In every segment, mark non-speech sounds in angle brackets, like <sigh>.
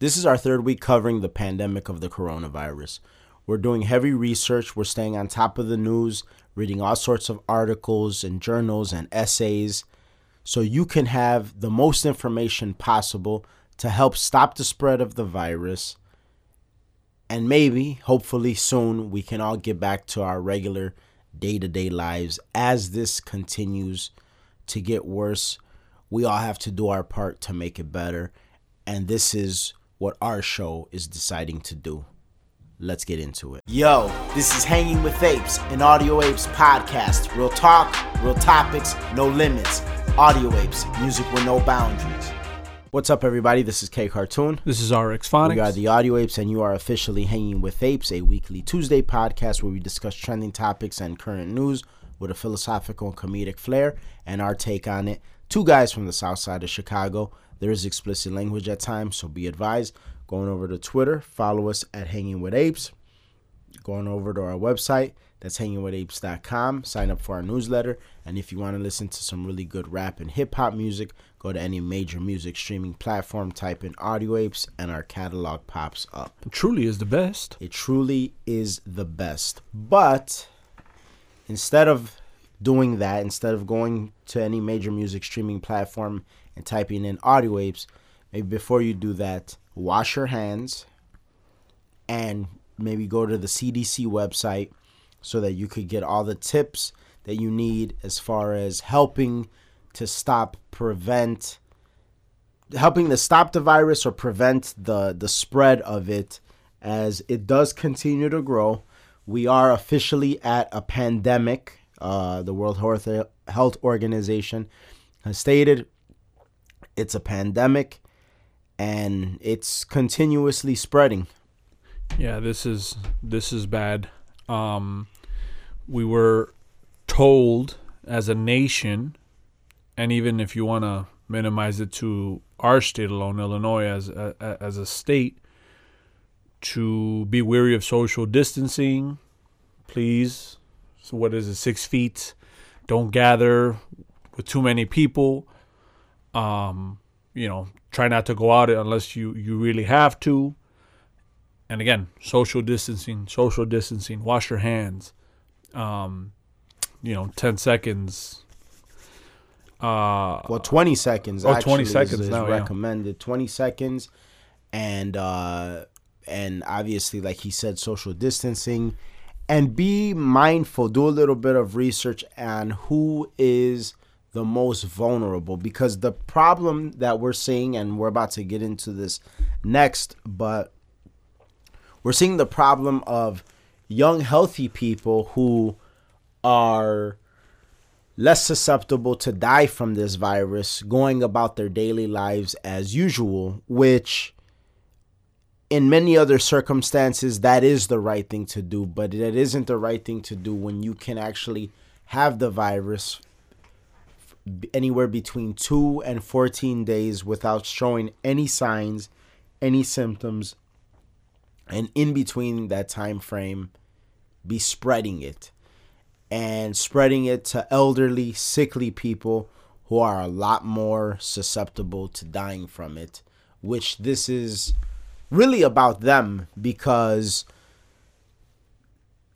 This is our third week covering the pandemic of the coronavirus. We're doing heavy research, we're staying on top of the news, reading all sorts of articles and journals and essays so you can have the most information possible to help stop the spread of the virus. And maybe, hopefully, soon we can all get back to our regular day to day lives as this continues to get worse. We all have to do our part to make it better. And this is what our show is deciding to do. Let's get into it. Yo, this is Hanging with Apes, an Audio Apes podcast. Real talk, real topics, no limits. Audio Apes, music with no boundaries. What's up, everybody? This is K Cartoon. This is RX Phonics. We are the Audio Apes, and you are officially Hanging with Apes, a weekly Tuesday podcast where we discuss trending topics and current news with a philosophical and comedic flair and our take on it. Two guys from the south side of Chicago. There is explicit language at times, so be advised. Going over to Twitter, follow us at Hanging with Apes. Going over to our website, that's hangingwithapes.com. Sign up for our newsletter. And if you want to listen to some really good rap and hip hop music, go to any major music streaming platform, type in Audio Apes, and our catalog pops up. It truly is the best. It truly is the best. But instead of doing that, instead of going to any major music streaming platform and typing in Audio Apes, maybe before you do that, wash your hands and maybe go to the CDC website so that you could get all the tips that you need as far as helping to stop, prevent, helping to stop the virus or prevent the, the spread of it as it does continue to grow. We are officially at a pandemic. Uh, the World Health Organization has stated it's a pandemic and it's continuously spreading. Yeah, this is this is bad. Um, we were told as a nation, and even if you want to minimize it to our state alone, Illinois as a, as a state, to be wary of social distancing, please. So what is it? Six feet. Don't gather with too many people. Um, you know, try not to go out unless you you really have to. And again, social distancing, social distancing. Wash your hands. Um, you know, ten seconds. Uh, well, twenty seconds. Oh, 20 seconds is, is now, recommended. Yeah. Twenty seconds, and uh, and obviously, like he said, social distancing, and be mindful. Do a little bit of research on who is the most vulnerable because the problem that we're seeing, and we're about to get into this next, but we're seeing the problem of young, healthy people who are less susceptible to die from this virus going about their daily lives as usual, which in many other circumstances that is the right thing to do, but it isn't the right thing to do when you can actually have the virus anywhere between 2 and 14 days without showing any signs, any symptoms, and in between that time frame be spreading it. And spreading it to elderly, sickly people who are a lot more susceptible to dying from it, which this is really about them because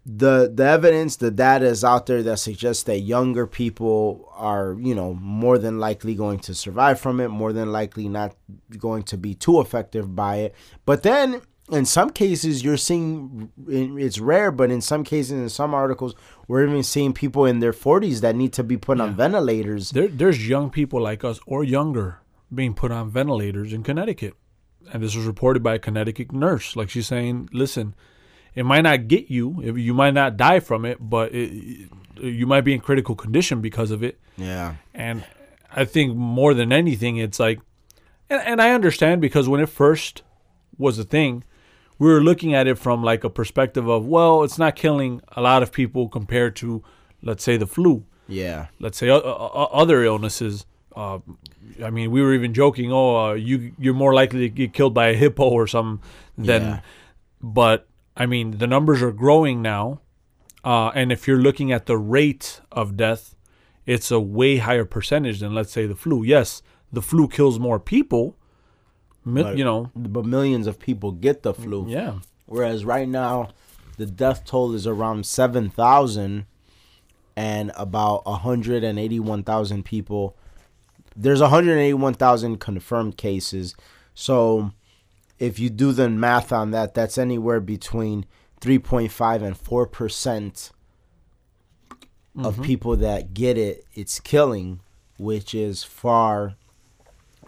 the the evidence, the data is out there that suggests that younger people are, you know, more than likely going to survive from it, more than likely not going to be too effective by it. But then in some cases you're seeing it's rare but in some cases in some articles we're even seeing people in their 40s that need to be put yeah. on ventilators there, there's young people like us or younger being put on ventilators in connecticut and this was reported by a connecticut nurse like she's saying listen it might not get you you might not die from it but it, you might be in critical condition because of it yeah and i think more than anything it's like and, and i understand because when it first was a thing we were looking at it from like a perspective of well it's not killing a lot of people compared to let's say the flu yeah let's say uh, uh, other illnesses uh, I mean, we were even joking. Oh, uh, you you're more likely to get killed by a hippo or something than. Yeah. But I mean, the numbers are growing now, uh, and if you're looking at the rate of death, it's a way higher percentage than let's say the flu. Yes, the flu kills more people, Mi- But- you know, but millions of people get the flu. yeah. Whereas right now, the death toll is around 7,000 and about 181,000 people. There's 181,000 confirmed cases. So if you do the math on that, that's anywhere between 3.5 and 4% of mm-hmm. people that get it, it's killing, which is far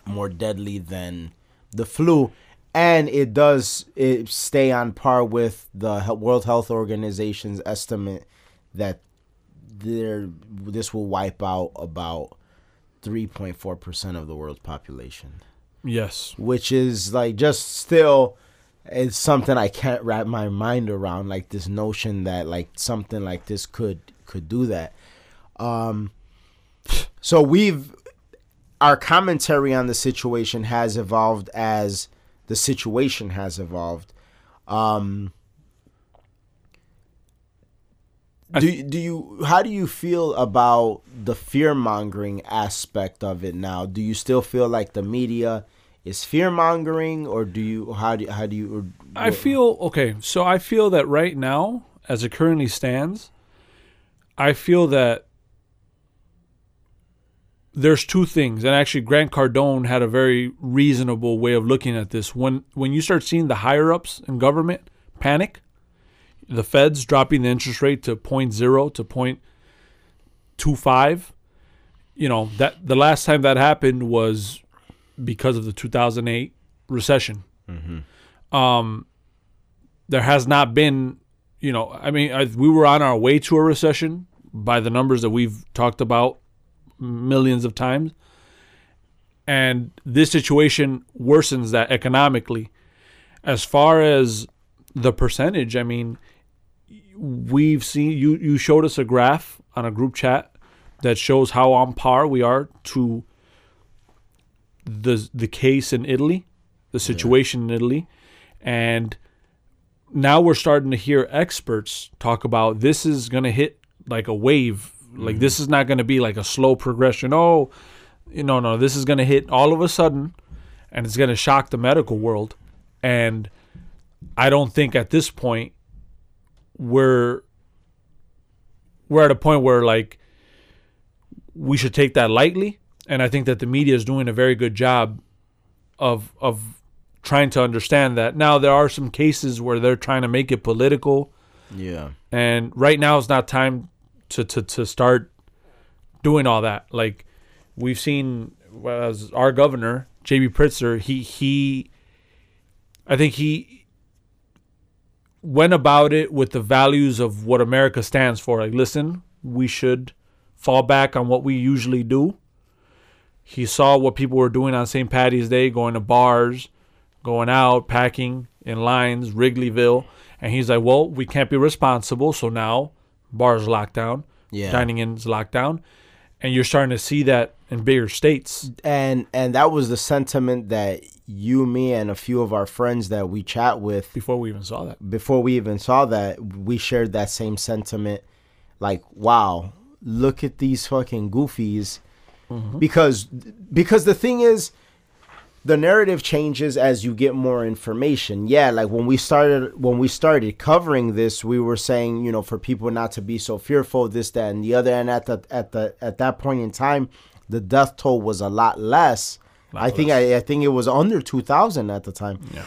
more deadly than the flu. And it does it stay on par with the World Health Organization's estimate that there this will wipe out about 3.4% of the world's population Yes. which is like just still it's something I can't wrap my mind around like this notion that like something like this could could do that um so we've our commentary on the situation has evolved as the situation has evolved um do, do you how do you feel about the fear mongering aspect of it now do you still feel like the media is fear mongering or do you how do how do you or, I feel okay. So I feel that right now, as it currently stands, I feel that there's two things, and actually, Grant Cardone had a very reasonable way of looking at this. When when you start seeing the higher ups in government panic, the Feds dropping the interest rate to 0.0 to 0.25, you know that the last time that happened was because of the 2008 recession um, there has not been, you know, I mean, I, we were on our way to a recession by the numbers that we've talked about millions of times. And this situation worsens that economically. As far as the percentage, I mean, we've seen you you showed us a graph on a group chat that shows how on par we are to the the case in Italy, the situation in Italy, and now we're starting to hear experts talk about this is going to hit like a wave. Like this mm. is not going to be like a slow progression. Oh, you know, no, this is going to hit all of a sudden, and it's going to shock the medical world. And I don't think at this point we're we're at a point where like we should take that lightly and I think that the media is doing a very good job of of trying to understand that. Now there are some cases where they're trying to make it political yeah and right now is not time to to to start doing all that. Like we've seen well, as our governor, JB Pritzker, he he I think he went about it with the values of what America stands for. Like listen, we should fall back on what we usually do. He saw what people were doing on St. Patty's Day, going to bars, going out, packing in lines, Wrigleyville, and he's like, "Well, we can't be responsible, so now bars locked down, Yeah. dining in's locked down." And you're starting to see that in bigger states. and and that was the sentiment that you me and a few of our friends that we chat with Before we even saw that, before we even saw that we shared that same sentiment like wow look at these fucking goofies. Mm-hmm. Because because the thing is the narrative changes as you get more information. Yeah like when we started when we started covering this we were saying you know for people not to be so fearful this that and the other. And at the at the at that point in time the death toll was a lot less. Lot i think. I, I think it was under 2000 at the time. Yeah,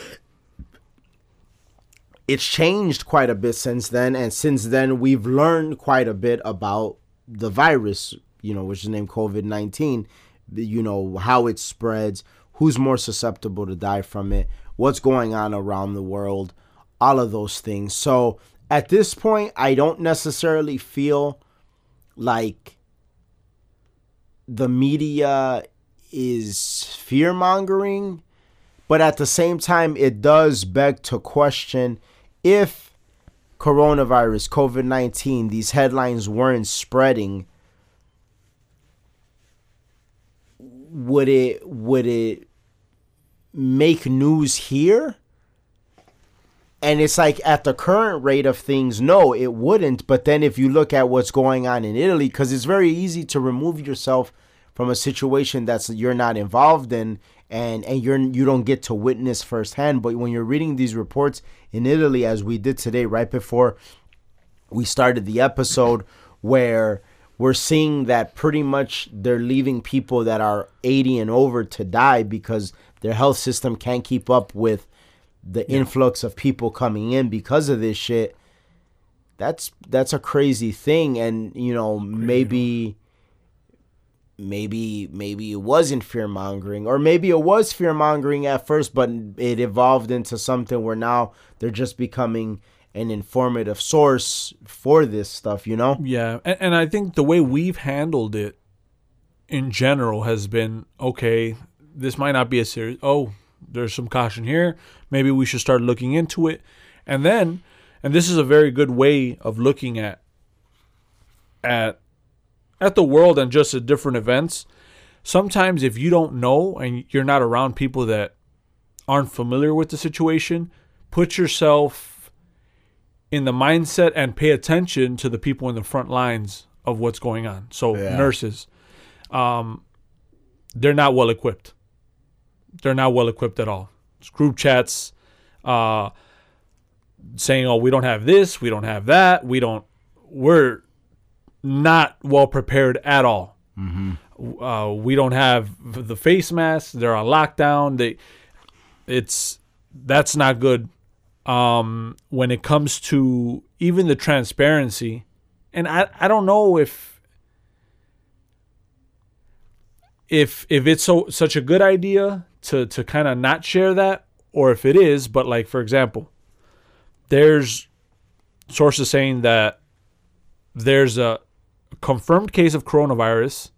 it's changed quite a bit since then. And since then we've learned quite a bit about the virus you know which is named covid-19 you know how it spreads who's more susceptible to die from it what's going on around the world all of those things. So at this point i don't necessarily feel like the media is fear mongering but at the same time it does beg to question if coronavirus covid-19 these headlines weren't spreading would it would it make news here and it's like at the current rate of things no it wouldn't but then if you look at what's going on in italy because it's very easy to remove yourself from a situation that's you're not involved in and and you're you don't get to witness firsthand. But when you're reading these reports in Italy, as we did today, right before we started the episode, where we're seeing that pretty much they're leaving people that are 80 and over to die because their health system can't keep up with the influx of people coming in because of this shit that's that's a crazy thing. And you know maybe maybe maybe it wasn't fear mongering or maybe it was fear mongering at first but it evolved into something where now they're just becoming an informative source for this stuff you know? Yeah, and, and I think the way we've handled it in general has been okay. This might not be a serious. Oh, there's some caution here. Maybe we should start looking into it, and then, and this is a very good way of looking at at at the world and just at different events. Sometimes, if you don't know and you're not around people that aren't familiar with the situation, put yourself in the mindset and pay attention to the people in the front lines of what's going on. So Yeah. nurses, um, they're not well equipped. They're not well equipped at all. It's group chats, uh, saying, "Oh, we don't have this, we don't have that, we don't." We're not well prepared at all. Uh, we don't have the face masks. They're on lockdown. They, it's that's not good um, when it comes to even the transparency. And I, I don't know if if if it's so such a good idea to to kind of not share that or if it is, but like for example, there's sources saying that there's a confirmed case of coronavirus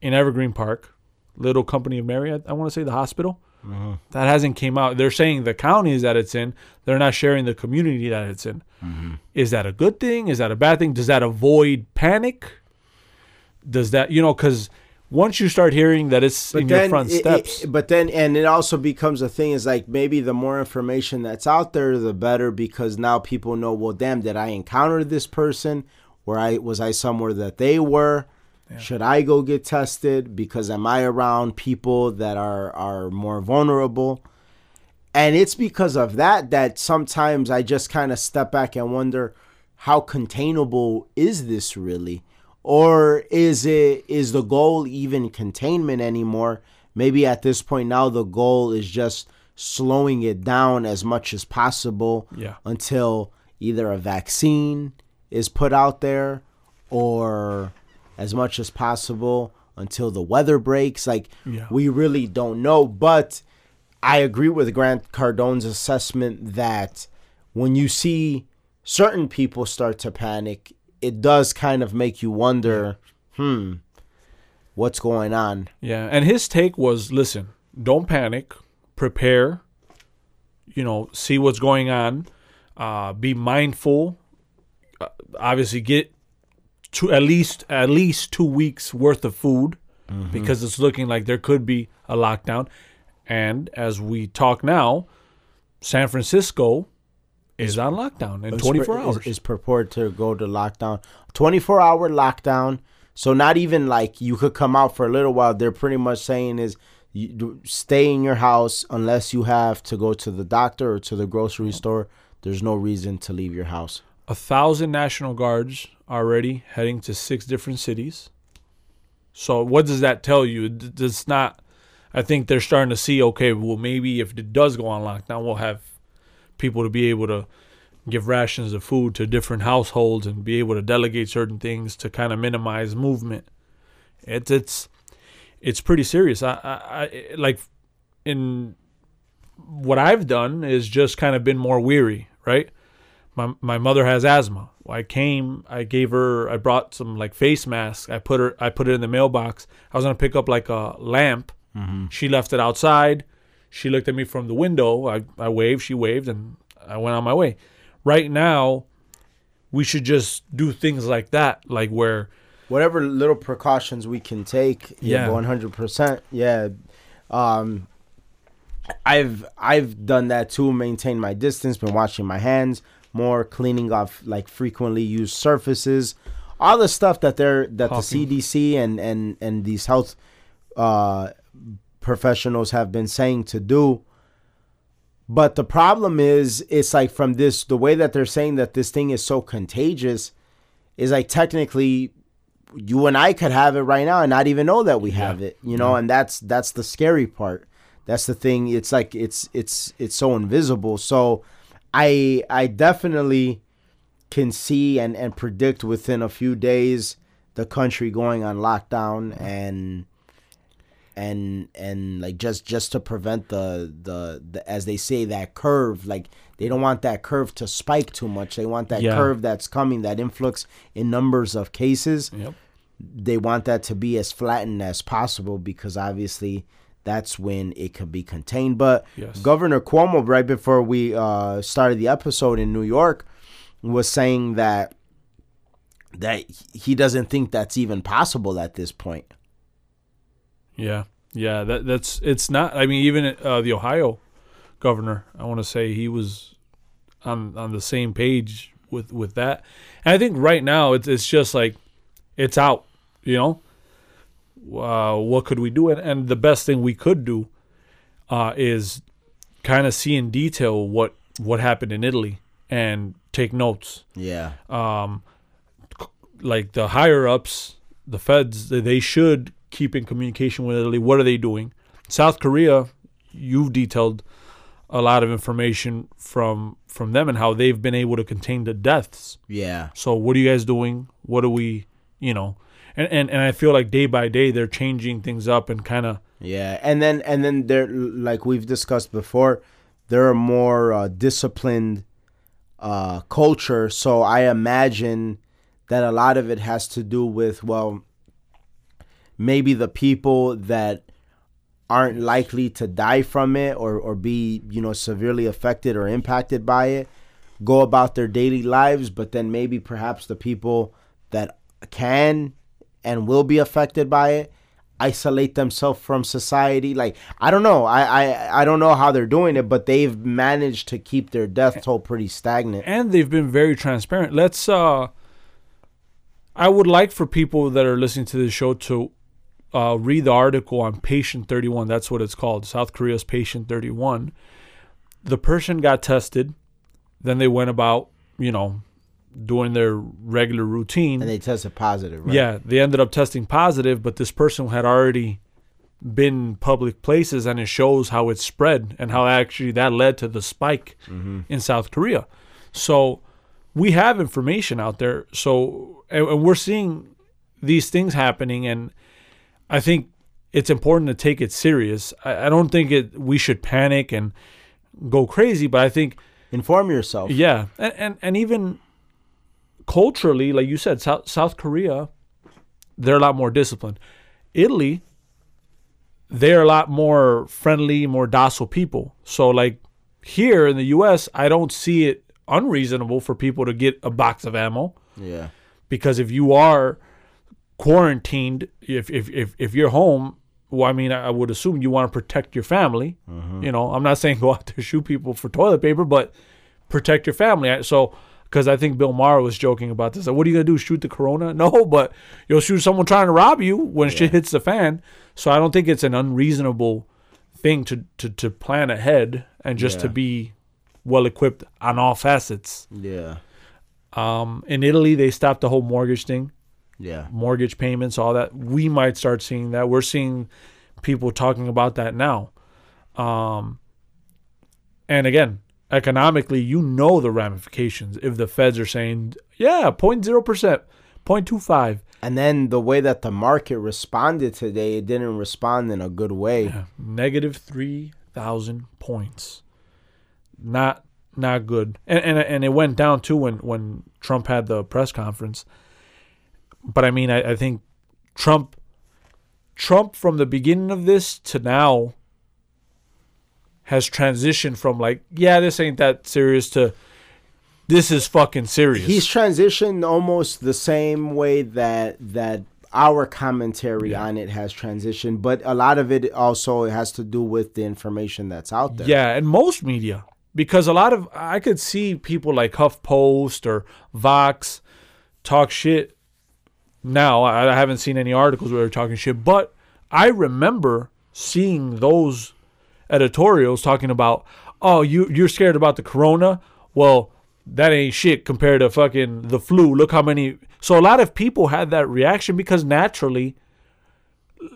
in Evergreen Park, Little Company of Mary, I, I want to say the hospital. Mm-hmm. That hasn't came out. They're saying the counties that it's in. They're not sharing the community that it's in. Mm-hmm. Is that a good thing? Is that a bad thing? Does that avoid panic? Does that you know? Because once you start hearing that it's in your front it- it- steps, but then, and it also becomes a thing is like maybe the more information that's out there, the better because now people know. Well, damn, did I encounter this person? Where I was I somewhere that they were? Should I go get tested? Because am I around people that are are more vulnerable? And it's because of that that sometimes I just kind of step back and wonder how containable is this really? Or is it is the goal even containment anymore? Maybe at this point now the goal is just slowing it down as much as possible Yeah. until either a vaccine is put out there or as much as possible until the weather breaks. Like Yeah. we really don't know. But I agree with Grant Cardone's assessment that when you see certain people start to panic, it does kind of make you wonder, hmm, what's going on? Yeah, and his take was, listen, don't panic, prepare, you know, see what's going on, uh, be mindful. Uh, obviously, get to at least at least two weeks worth of food because it's looking like there could be a lockdown. And as we talk now, San Francisco is on lockdown in 24 hours. Is, is purported to go to lockdown. 24 hour lockdown. So not even like you could come out for a little while. They're pretty much saying is you stay in your house unless you have to go to the doctor or to the grocery store. There's no reason to leave your house. a thousand National Guards already heading to six different cities. So what does that tell you? It- It's not. I think they're starting to see. Okay, well maybe if it does go on lockdown, we'll have people to be able to give rations of food to different households and be able to delegate certain things to kind of minimize movement. It's it's it's pretty serious. I, I, I like in what I've done is just kind of been more weary, right? my my mother has asthma. I came, I gave her, I brought some like face masks. I put her, I put it in the mailbox. I was gonna pick up like a lamp. Mm-hmm. She left it outside. She looked at me from the window. I I waved, she waved, and I went on my way. Right now, we should just do things like that, like where Whatever little precautions we can take. Yeah. Yeah, 100%. Yeah. Um I've I've done that too, maintain my distance, been washing my hands more, cleaning off like frequently used surfaces, all the stuff that they're that Coughing. the CDC and and and these health uh professionals have been saying to do. But the problem is, it's like from this, the way that they're saying that this thing is so contagious is like technically you and I could have it right now and not even know that we have it, you know, and that's that's the scary part. That's the thing. It's like it's it's it's so invisible. So I I definitely can see and and predict within a few days the country going on lockdown and and and like just just to prevent the, the the as they say that curve like they don't want that curve to spike too much they want that Yeah. curve that's coming that influx in numbers of cases Yep. they want that to be as flattened as possible because obviously that's when it can be contained. But Yes. Governor Cuomo, right before we uh, started the episode in New York, was saying that that he doesn't think that's even possible at this point. Yeah, yeah. That that's it's not. I mean, even uh, the Ohio governor, I want to say he was on on the same page with with that. And I think right now it's it's just like it's out. You know, uh, what could we do? And, and the best thing we could do uh, is kind of see in detail what what happened in Italy and take notes Yeah, um, like the higher ups, the feds, they- they should keep in communication with Italy. What are they doing? South Korea, you've detailed a lot of information from from them and how they've been able to contain the deaths. yeah, So what are you guys doing? What are we, you know? And and, and I feel like day by day they're changing things up and kind of yeah. And then and then they're like we've discussed before, they're a more uh, disciplined uh, culture. So I imagine that a lot of it has to do with well, maybe the people that aren't likely to die from it or, or be you know severely affected or impacted by it go about their daily lives but then maybe perhaps the people that can and will be affected by it isolate themselves from society. Like i don't know. I, I i don't know how they're doing it but they've managed to keep their death toll pretty stagnant. And they've been very transparent. Let's uh I would like for people that are listening to this show to uh, read the article on Patient 31. That's what it's called. South Korea's Patient 31. The person got tested, then they went about, you know, doing their regular routine. and they tested positive right Yeah, they ended up testing positive, but this person had already been public places, and it shows how it spread and how actually that led to the spike in South Korea. So we have information out there. So and, and we're seeing these things happening, and I think it's important to take it serious. I, I don't think it we should panic and go crazy, but I think inform yourself yeah, and and, and even culturally, like you said, South South Korea, they're a lot more disciplined. Italy, they're a lot more friendly, more docile people. So like here in the U.S., I don't see it unreasonable for people to get a box of ammo yeah because if you are quarantined, if if if, if you're home, well, I mean, I I would assume you want to protect your family. You know, I'm not saying go out there shoot people for toilet paper, but protect your family. So, because I think Bill Maher was joking about this. Like, what are you gonna do? Shoot the corona? <laughs> No, but you'll shoot someone trying to rob you when shit hits the fan. So I don't think it's an unreasonable thing to to, to plan ahead and just to be well equipped on all facets. yeah Um, in Italy, they stopped the whole mortgage thing yeah mortgage payments, all that. We might start seeing that. We're seeing people talking about that now. Um, and again, economically, you know the ramifications if the feds are saying, yeah, 0.0%, 0.25. And then the way that the market responded today, it didn't respond in a good way. Yeah, negative 3,000 points. Not not good. And, and and it went down too when, when Trump had the press conference. But I mean, I, I think Trump Trump from the beginning of this to now has transitioned from like, yeah, this ain't that serious to this is fucking serious. He's transitioned almost the same way that that our commentary on it has transitioned, but a lot of it also has to do with the information that's out there. Yeah, and most media. Because a lot of I could see people like HuffPost or Vox talk shit. Now I I haven't seen any articles where they're talking shit, but I remember seeing those editorials talking about, oh, you you're scared about the corona. Well, that ain't shit compared to fucking the flu. Look how many. So a lot of people had that reaction because naturally,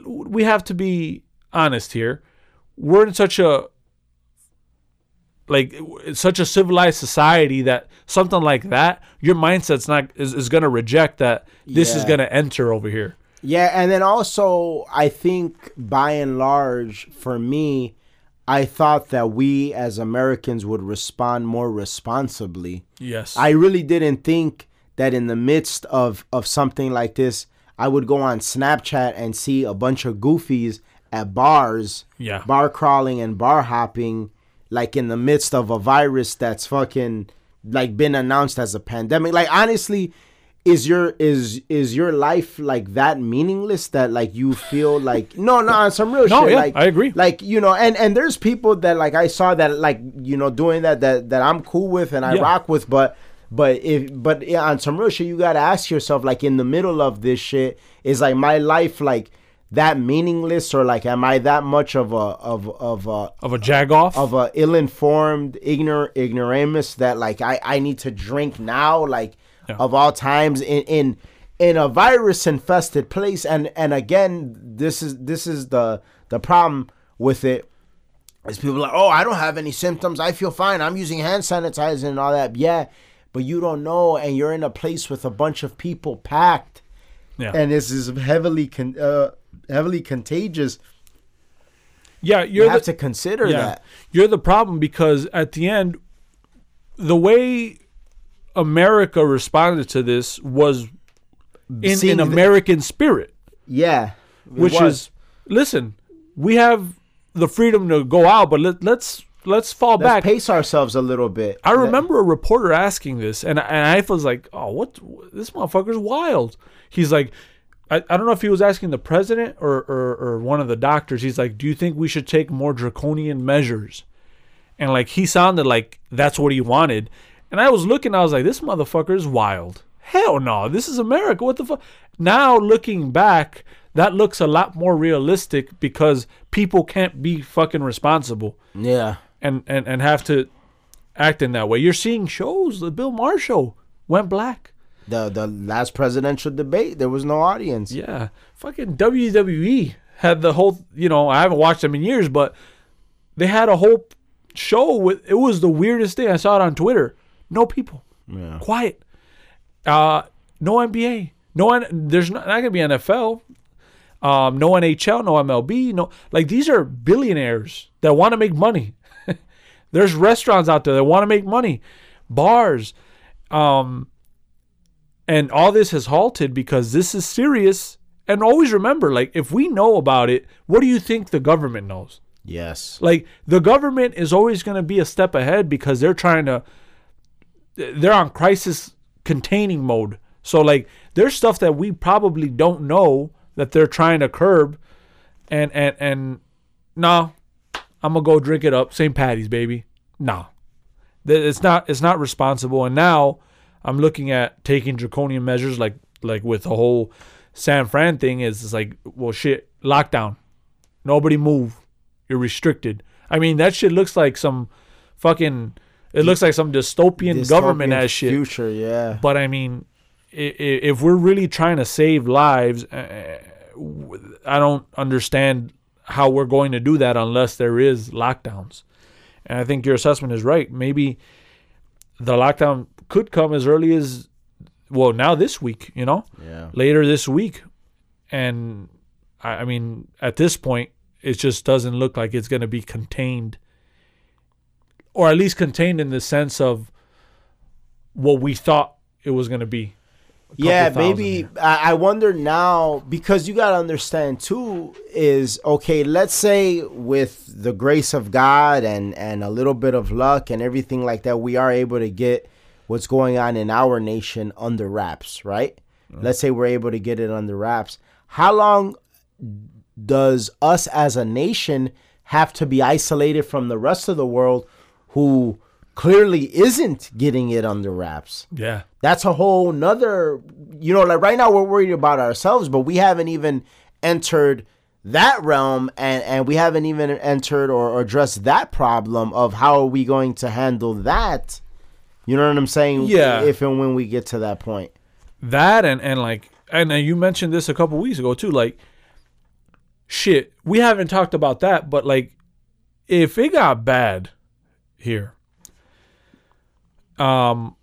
we have to be honest here. We're in such a like it's such a civilized society that something like that, your mindset's not is, is gonna reject that this is gonna enter over here. Yeah, and then also I think by and large for me, I thought that we as Americans would respond more responsibly. Yes. I really didn't think that in the midst of of something like this, I would go on Snapchat and see a bunch of goofies at bars, Yeah. bar crawling and bar hopping, like in the midst of a virus that's fucking like been announced as a pandemic. Like honestly, is your is is your life like that meaningless that like you feel <laughs> like no no on some real No, shit yeah, like I agree. like you know and and there's people that like I saw that like you know doing that that that I'm cool with and I Yeah. rock with but but if but yeah, on some real shit you got to ask yourself like in the middle of this shit is like my life like that meaningless or like am I that much of a of of a of a jagoff. of a ill-informed ignorant ignoramus that like I I need to drink now like Yeah. of all times in in in a virus infested place and and again this is this is the the problem with it is people like oh I don't have any symptoms I feel fine I'm using hand sanitizer and all that yeah but you don't know and you're in a place with a bunch of people packed yeah. and this is heavily con- uh, heavily contagious yeah. you have the, to consider yeah. that You're the problem because at the end, the way America responded to this was in Seeing an the- American spirit. yeah which was. is listen we have the freedom to go out but let, let's let's fall Let's back pace ourselves a little bit. i remember a reporter asking this and, and i was like oh what this motherfucker's wild he's like I, I don't know if he was asking the president or, or, or one of the doctors. He's like do you think we should take more draconian measures? And like he sounded like that's what he wanted. And i was looking i was like this motherfucker is wild. Hell no this is america. What the fuck now looking back that looks a lot more realistic because people can't be fucking responsible. Yeah. and and, and have to act in that way. You're seeing shows. The bill maher show went black The the last presidential debate, there was no audience. yeah. Fucking wwe had the whole you know i haven't watched them in years but they had a whole show with it was the weirdest thing. I saw it on twitter. No people. Yeah. quiet. Uh no nba no there's not, not gonna be nfl um no nhl no mlb no like these are billionaires that want to make money. <laughs> There's restaurants out there that want to make money. Bars. Um and all this has halted because this is serious and always remember like if we know about it what do you think the government knows Yes. like the government is always going to be a step ahead because they're trying to they're on crisis containing mode. So like there's stuff that we probably don't know that they're trying to curb and and and no, I'm going to go drink it up St. Patty's baby. No. Th- It's not it's not responsible and now I'm looking at taking draconian measures like like with the whole San Fran thing is it's like well shit lockdown. Nobody move. You're restricted. I mean, that shit looks like some fucking. It looks like some dystopian, government Dystopian ass shit. Future, yeah. But I mean, if we're really trying to save lives, uh, uh, I don't understand how we're going to do that unless there is lockdowns. And I think your assessment is right. Maybe the lockdown could come as early as, well, now this week. You know, Yeah. later this week. And I, I mean, at this point, it just doesn't look like it's going to be contained, or at least contained in the sense of what we thought it was going to be. Yeah, maybe. I, I wonder now because you gotta understand too is okay. Let's say with the grace of God and and a little bit of luck and everything like that, we are able to get what's going on in our nation under wraps, right? Let's say we're able to get it under wraps. How long does us as a nation have to be isolated from the rest of the world who clearly isn't getting it under wraps? Yeah, that's a whole nother you know like right now we're worried about ourselves but we haven't even entered that realm and and we haven't even entered or, or addressed that problem of how are we going to handle that you know what i'm saying? Yeah. if and when we get to that point. That and and like and, you mentioned this a couple weeks ago too like shit we haven't talked about that but like if it got bad here um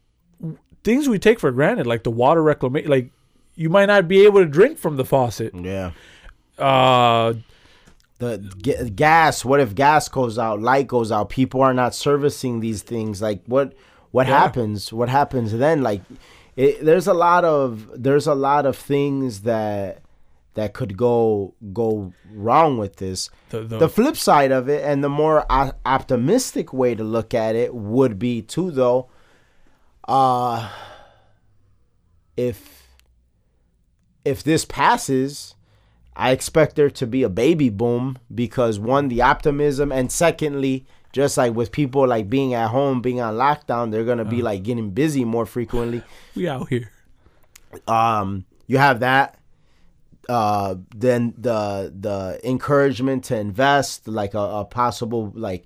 things we take for granted like the water reclamation like you might not be able to drink from the faucet. Yeah. Uh the g- gas what if gas goes out light goes out people are not servicing these things like what what Yeah. happens what happens then like it, there's a lot of there's a lot of things that that could go go wrong with this the, the, the flip side of it and the more o- optimistic way to look at it would be too though uh if if this passes i expect there to be a baby boom because one the optimism and secondly just like with people like being at home being on lockdown they're gonna be like getting busy more frequently. <laughs> We out here. Um you have that. Uh then the the encouragement to invest like a, a possible like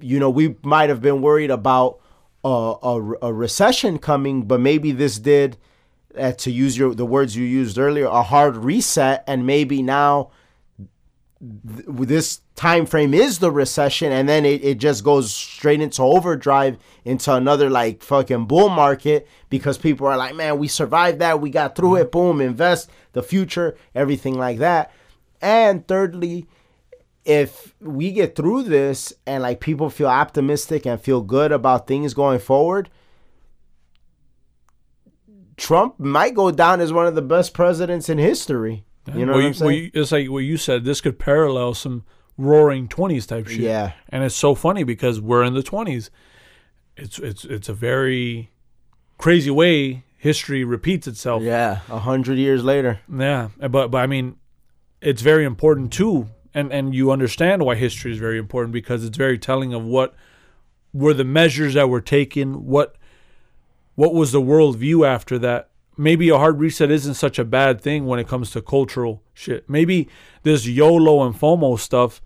you know we might have been worried about a, a, a recession coming but maybe this did uh, to use your the words you used earlier a hard reset and maybe now th- this time frame is the recession and then it, it just goes straight into overdrive into another like fucking bull market because people are like man we survived that. We got through it. Boom invest the future everything like that. And thirdly if we get through this and like people feel optimistic and feel good about things going forward Trump might go down as one of the best presidents in history. You know Well, what I'm saying? well, you- it's like what you said. This could parallel some roaring twenties type shit. Yeah. and it's so funny because we're in the twenties. It's it's it's a very crazy way history repeats itself. yeah, a hundred years later. Yeah, but but I mean, it's very important too, and and you understand why history is very important because it's very telling of what were the measures that were taken, what what was the worldview after that. Maybe a hard reset isn't such a bad thing when it comes to cultural shit. Maybe this YOLO and FOMO stuff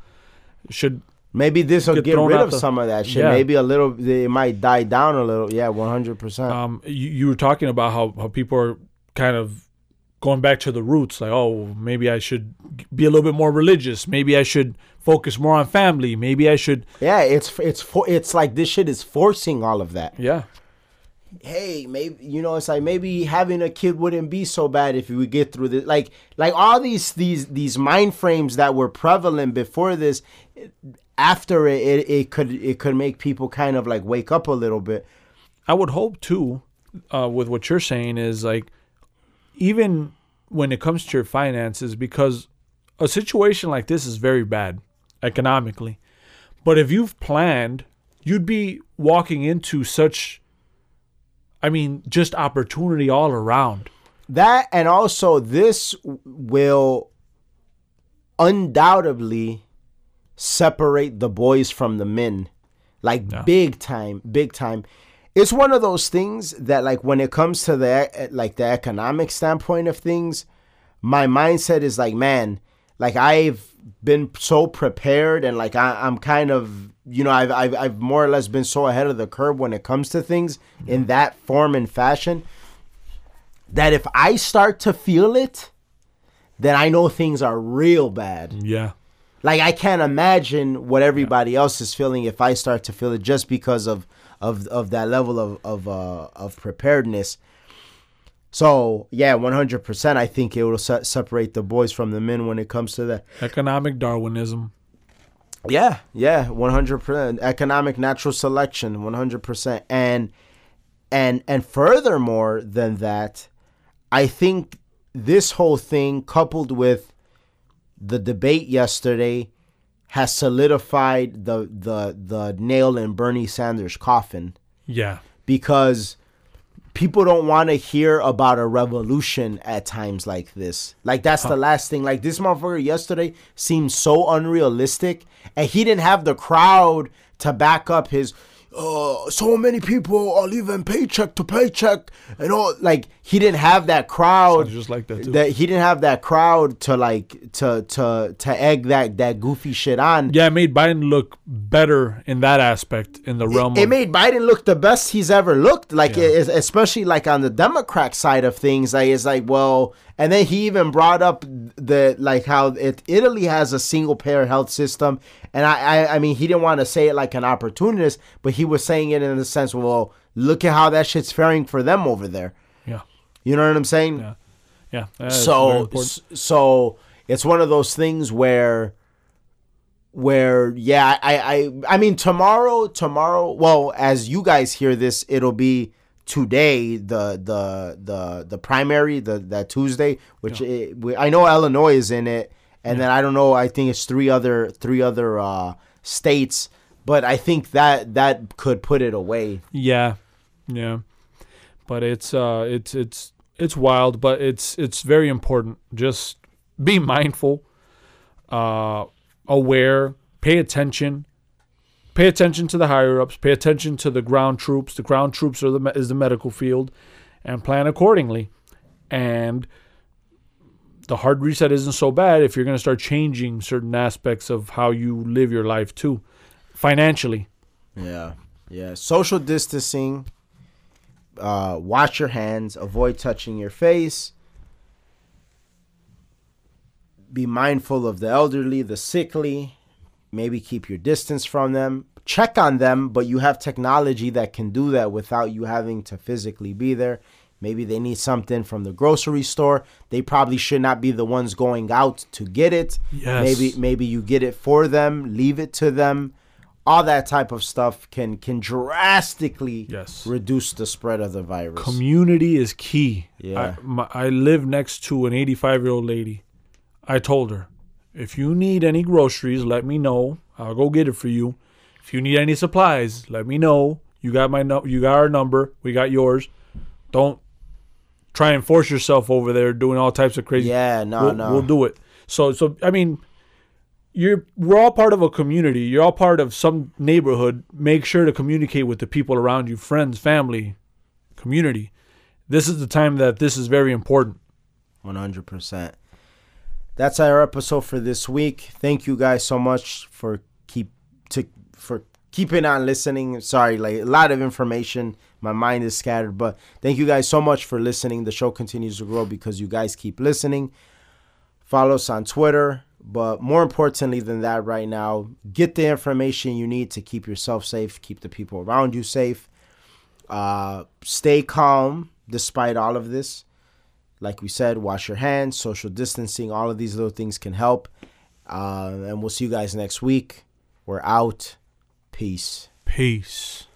should Maybe this will Get get, rid of the- some of that shit. Yeah. Maybe a little. It might die down a little. Yeah, one hundred percent. um, you, you were talking about how, how people are kind of going back to the roots like oh maybe i should be a little bit more religious maybe i should focus more on family maybe i should Yeah, it's it's for it's like this shit is forcing all of that. yeah Hey, maybe you know, it's like maybe having a kid wouldn't be so bad if we get through this. Like like all these these these mind frames that were prevalent before this. After it, it, it could it could make people kind of like wake up a little bit. i would hope too uh, with what you're saying is like even when it comes to your finances because a situation like this is very bad economically but if you've planned you'd be walking into such i mean just opportunity all around That and also this will undoubtedly separate the boys from the men. Like Yeah. big time, big time. It's one of those things that like when it comes to the like the economic standpoint of things, my mindset is like, man, like I've been so prepared and like I, I'm kind of you know I've, I've I've more or less been so ahead of the curve when it comes to things in that form and fashion that if I start to feel it, then I know things are real bad. yeah Like I can't imagine what everybody else is feeling if I start to feel it just because of of of that level of of uh, of preparedness. So yeah, one hundred percent. I think it will se- separate the boys from the men when it comes to that. economic darwinism Yeah, yeah, one hundred percent. Economic natural selection, one hundred percent. And and and furthermore than that, I think this whole thing, coupled with the debate yesterday, has solidified the the the nail in Bernie Sanders' coffin yeah because people don't want to hear about a revolution at times like this. Like that's the last thing. Like this motherfucker yesterday seemed so unrealistic, and he didn't have the crowd to back up his. Uh, so many people are living paycheck to paycheck and all. Like he didn't have that crowd. Sounds just like that, too. That he didn't have that crowd to like to to to egg that that goofy shit on. Yeah, it made Biden look better in that aspect in the realm It of made Biden look the best he's ever looked. Like es- especially like on the Democrat side of things. Like it's like well, and then he even brought up the like how it Italy has a single payer health system, and I I, I mean he didn't want to say it like an opportunist, but he was saying it in the sense, well, look at how that shit's faring for them over there. yeah, You know what I'm saying? yeah, yeah. so so it's one of those things where where yeah I, I i mean tomorrow tomorrow well as you guys hear this it'll be today the the the the primary the that tuesday which it, we, i know illinois is in it and then i don't know i think it's three other three other uh states but i think that that could put it away. Yeah, yeah, but it's uh, it's it's it's wild, but it's it's very important. Just be mindful, uh, aware, pay attention, pay attention to the higher ups, pay attention to the ground troops. The ground troops are the is the medical field, and plan accordingly. And the hard reset isn't so bad if you're going to start changing certain aspects of how you live your life too, financially. Yeah, yeah. Social distancing. Uh, wash your hands. Avoid touching your face. Be mindful of the elderly, the sickly. Maybe keep your distance from them. Check on them, but you have technology that can do that without you having to physically be there. Maybe they need something from the grocery store. They probably should not be the ones going out to get it. Yes. Maybe maybe you get it for them, leave it to them. All that type of stuff can can drastically Yes. reduce the spread of the virus. Community is key. Yeah. I, my, I live next to an 85 year old lady. I told her, if you need any groceries, let me know. I'll go get it for you. If you need any supplies, let me know. You got my no- you got our number. We got yours. Don't try and force yourself over there doing all types of crazy. yeah, no, we'll, no. we'll do it. So so I mean, you're we're all part of a community. You're all part of some neighborhood. Make sure to communicate with the people around you, friends, family, community. This is the time that this is very important. One hundred percent. That's our episode for this week. Thank you guys so much for keep to keeping on listening. Sorry, like a lot of information. My mind is scattered, but thank you guys so much for listening. The show continues to grow because you guys keep listening. Follow us on Twitter, but more importantly than that, right now, get the information you need to keep yourself safe, keep the people around you safe. Uh, stay calm despite all of this like we said, wash your hands, social distancing, all of these little things can help. Uh, and we'll see you guys next week. We're out. Peace. Peace.